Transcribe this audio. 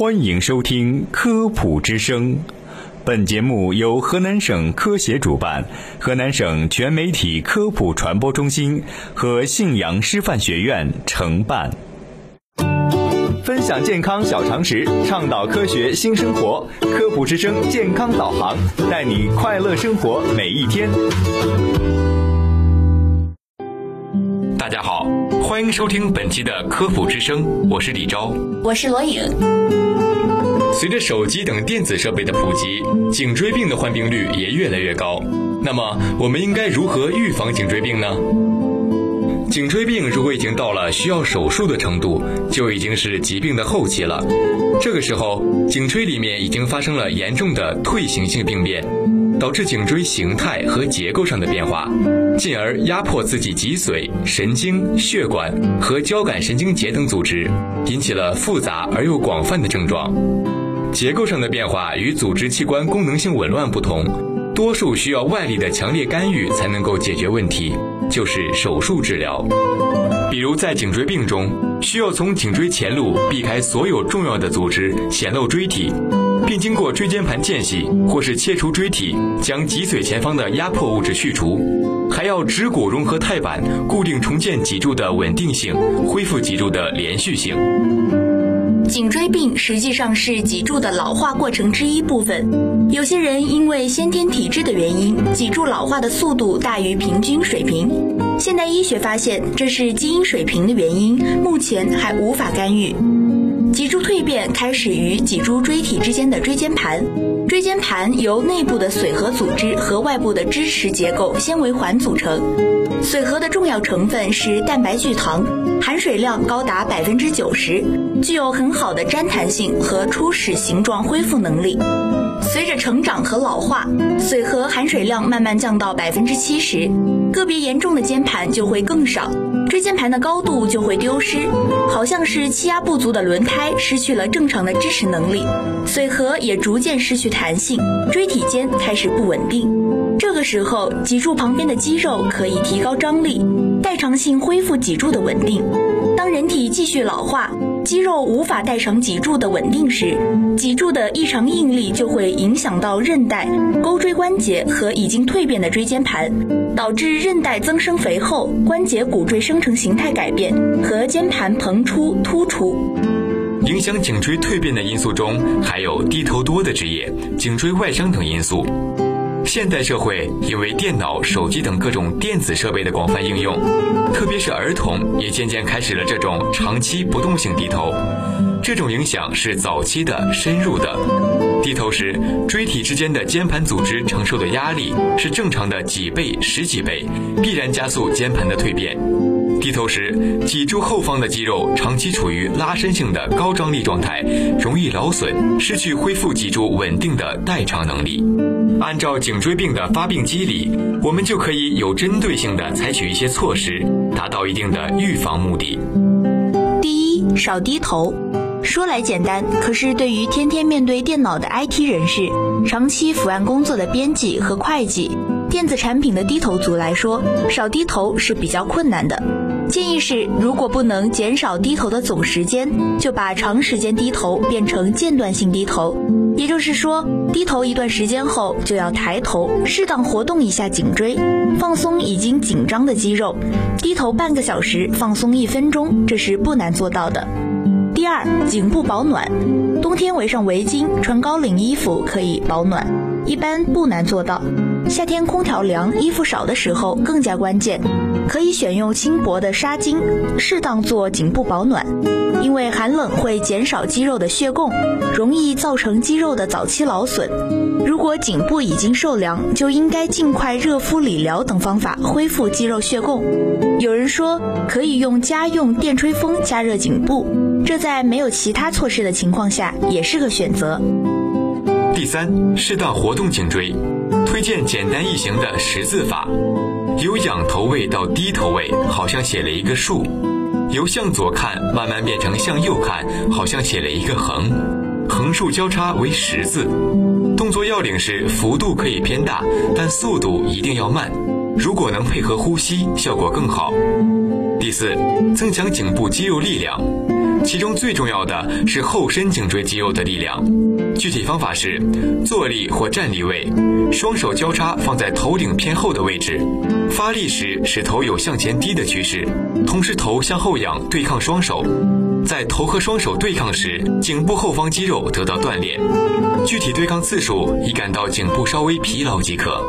欢迎收听《科普之声》，本节目由河南省科协主办，河南省全媒体科普传播中心和信阳师范学院承办。分享健康小常识，倡导科学新生活，《科普之声》健康导航，带你快乐生活每一天。大家好，欢迎收听本期的《科普之声》，我是李昭，我是罗颖。随着手机等电子设备的普及，颈椎病的患病率也越来越高。那么，我们应该如何预防颈椎病呢？颈椎病如果已经到了需要手术的程度，就已经是疾病的后期了。这个时候，颈椎里面已经发生了严重的退行性病变，导致颈椎形态和结构上的变化，进而压迫自己脊髓、神经、血管和交感神经节等组织，引起了复杂而又广泛的症状。结构上的变化与组织器官功能性紊乱不同，多数需要外力的强烈干预才能够解决问题。就是手术治疗，比如在颈椎病中，需要从颈椎前路避开所有重要的组织，显露椎体，并经过椎间盘间隙或是切除椎体，将脊髓前方的压迫物质去除，还要指骨融合钛板，固定重建脊柱的稳定性，恢复脊柱的连续性。颈椎病实际上是脊柱的老化过程之一部分。有些人因为先天体质的原因，脊柱老化的速度大于平均水平。现代医学发现这是基因水平的原因，目前还无法干预。脊柱蜕变开始于脊柱椎体之间的椎间盘，椎间盘由内部的髓核组织和外部的支持结构纤维环组成。髓核的重要成分是蛋白聚糖，含水量高达百分之九十，具有很好的粘弹性和初始形状恢复能力。随着成长和老化，髓核含水量慢慢降到百分之七十，个别严重的间盘就会更少，椎间盘的高度就会丢失，好像是气压不足的轮胎失去了正常的支持能力，髓核也逐渐失去弹性，椎体间开始不稳定。这个时候，脊柱旁边的肌肉可以提高张力，代偿性恢复脊柱的稳定。当人体继续老化，肌肉无法代偿脊柱的稳定时，脊柱的异常应力就会影响到韧带、钩椎关节和已经蜕变的椎间盘，导致韧带增生肥厚、关节骨赘生成形态改变和间盘膨出突出。影响颈椎蜕变的因素中，还有低头多的职业、颈椎外伤等因素。现代社会因为电脑、手机等各种电子设备的广泛应用，特别是儿童也渐渐开始了这种长期不动性低头。这种影响是早期的、深入的。低头时，椎体之间的间盘组织承受的压力是正常的几倍、十几倍，必然加速间盘的蜕变。低头时，脊柱后方的肌肉长期处于拉伸性的高张力状态，容易劳损，失去恢复脊柱稳定的代偿能力。按照颈椎病的发病机理，我们就可以有针对性的采取一些措施，达到一定的预防目的。第一，少低头。说来简单，可是对于天天面对电脑的 IT 人士、长期伏案工作的编辑和会计、电子产品的低头族来说，少低头是比较困难的。建议是，如果不能减少低头的总时间，就把长时间低头变成间断性低头。也就是说，低头一段时间后就要抬头，适当活动一下颈椎，放松已经紧张的肌肉。低头半个小时，放松一分钟，这是不难做到的。第二，颈部保暖，冬天围上围巾，穿高领衣服可以保暖，一般不难做到。夏天空调凉，衣服少的时候更加关键，可以选用轻薄的纱巾，适当做颈部保暖。因为寒冷会减少肌肉的血供，容易造成肌肉的早期劳损。如果颈部已经受凉，就应该尽快热敷、理疗等方法恢复肌肉血供。有人说可以用家用电吹风加热颈部，这在没有其他措施的情况下也是个选择。第三，适当活动颈椎。推荐简单易行的十字法，由仰头位到低头位，好像写了一个竖；由向左看慢慢变成向右看，好像写了一个横。横竖交叉为十字。动作要领是幅度可以偏大，但速度一定要慢。如果能配合呼吸，效果更好。第四，增强颈部肌肉力量。其中最重要的是后伸颈椎肌肉的力量。具体方法是：坐立或站立位，双手交叉放在头顶偏后的位置，发力时使头有向前低的趋势，同时头向后仰对抗双手。在头和双手对抗时，颈部后方肌肉得到锻炼。具体对抗次数，以感到颈部稍微疲劳即可。